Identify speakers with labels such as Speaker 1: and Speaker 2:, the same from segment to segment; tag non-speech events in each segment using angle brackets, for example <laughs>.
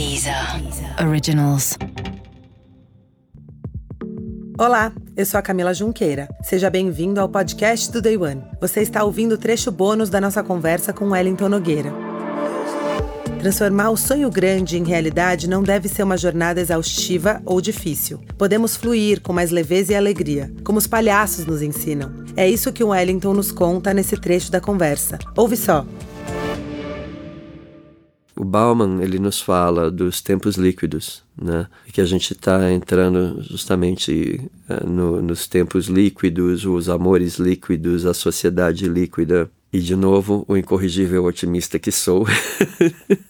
Speaker 1: Deezer Originals.
Speaker 2: Olá, eu sou a Camila Junqueira. Seja bem-vindo ao podcast do Day One. Você está ouvindo o trecho bônus da nossa conversa com Wellington Nogueira. Transformar o sonho grande em realidade não deve ser uma jornada exaustiva ou difícil. Podemos fluir com mais leveza e alegria, como os palhaços nos ensinam. É isso que o Wellington nos conta nesse trecho da conversa. Ouve só.
Speaker 3: O Bauman ele nos fala dos tempos líquidos, né? Que a gente está entrando justamente uh, no, nos tempos líquidos, os amores líquidos, a sociedade líquida. E de novo, o incorrigível otimista que sou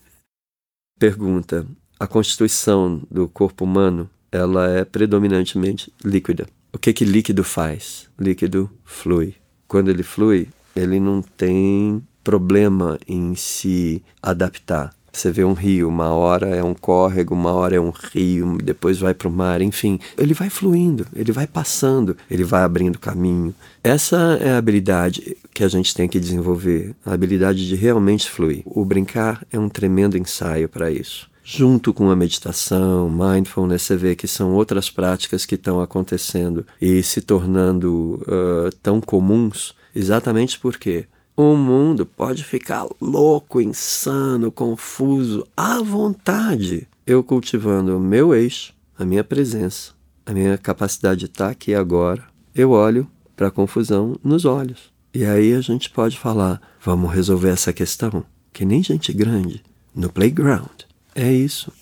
Speaker 3: <laughs> pergunta: a constituição do corpo humano ela é predominantemente líquida. O que que líquido faz? Líquido flui. Quando ele flui, ele não tem problema em se adaptar você vê um rio, uma hora é um córrego, uma hora é um rio, depois vai para o mar, enfim. Ele vai fluindo, ele vai passando, ele vai abrindo caminho. Essa é a habilidade que a gente tem que desenvolver, a habilidade de realmente fluir. O brincar é um tremendo ensaio para isso. Junto com a meditação, mindfulness, você vê que são outras práticas que estão acontecendo e se tornando uh, tão comuns, exatamente porque o mundo pode ficar louco, insano, confuso, à vontade. Eu cultivando o meu eixo, a minha presença, a minha capacidade de estar aqui agora, eu olho para a confusão nos olhos. E aí a gente pode falar: vamos resolver essa questão, que nem gente grande, no playground. É isso.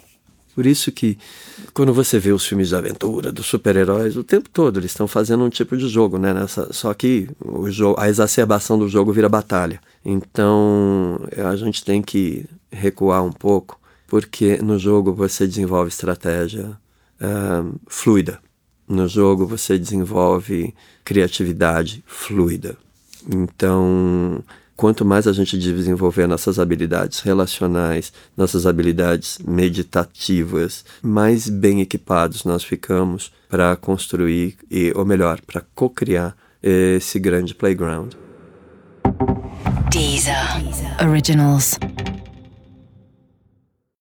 Speaker 3: Por isso que quando você vê os filmes de aventura, dos super-heróis, o tempo todo eles estão fazendo um tipo de jogo, né? Nessa, só que o jogo, a exacerbação do jogo vira batalha. Então a gente tem que recuar um pouco, porque no jogo você desenvolve estratégia uh, fluida. No jogo você desenvolve criatividade fluida. Então quanto mais a gente desenvolver nossas habilidades relacionais, nossas habilidades meditativas, mais bem equipados nós ficamos para construir, e, ou melhor, para co-criar esse grande playground.
Speaker 1: Deezer. Originals.